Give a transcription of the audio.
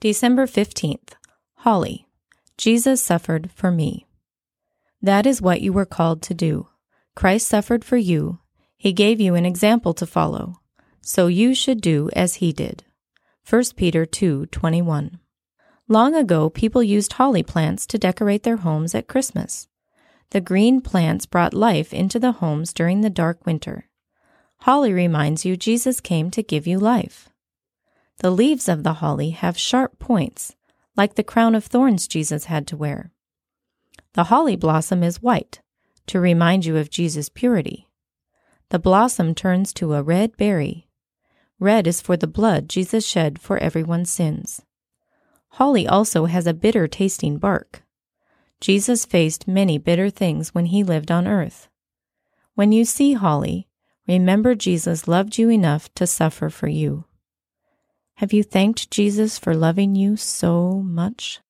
December 15th. Holly. Jesus suffered for me. That is what you were called to do. Christ suffered for you. He gave you an example to follow. So you should do as he did. 1 Peter 2:21. Long ago, people used holly plants to decorate their homes at Christmas. The green plants brought life into the homes during the dark winter. Holly reminds you Jesus came to give you life. The leaves of the holly have sharp points, like the crown of thorns Jesus had to wear. The holly blossom is white, to remind you of Jesus' purity. The blossom turns to a red berry. Red is for the blood Jesus shed for everyone's sins. Holly also has a bitter tasting bark. Jesus faced many bitter things when he lived on earth. When you see holly, remember Jesus loved you enough to suffer for you. Have you thanked Jesus for loving you so much?